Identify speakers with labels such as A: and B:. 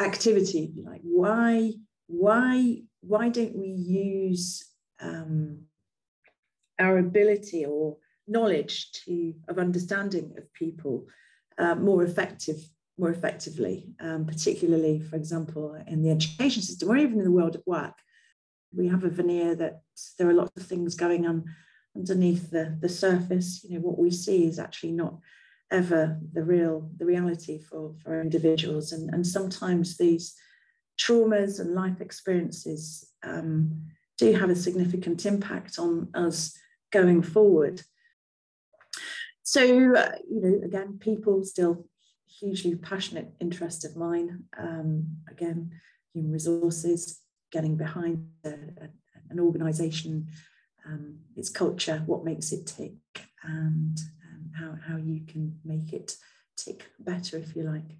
A: activity, like. Why, why, why don't we use um, our ability or knowledge to of understanding of people uh, more effective more effectively, um, particularly, for example, in the education system or even in the world of work. We have a veneer that there are lots of things going on underneath the, the surface. You know, what we see is actually not ever the real the reality for, for individuals. And, and sometimes these traumas and life experiences um, do have a significant impact on us going forward. So, uh, you know, again, people still hugely passionate interest of mine. Um, again, human resources, getting behind a, a, an organisation, um, its culture, what makes it tick, and how you can make it tick better, if you like.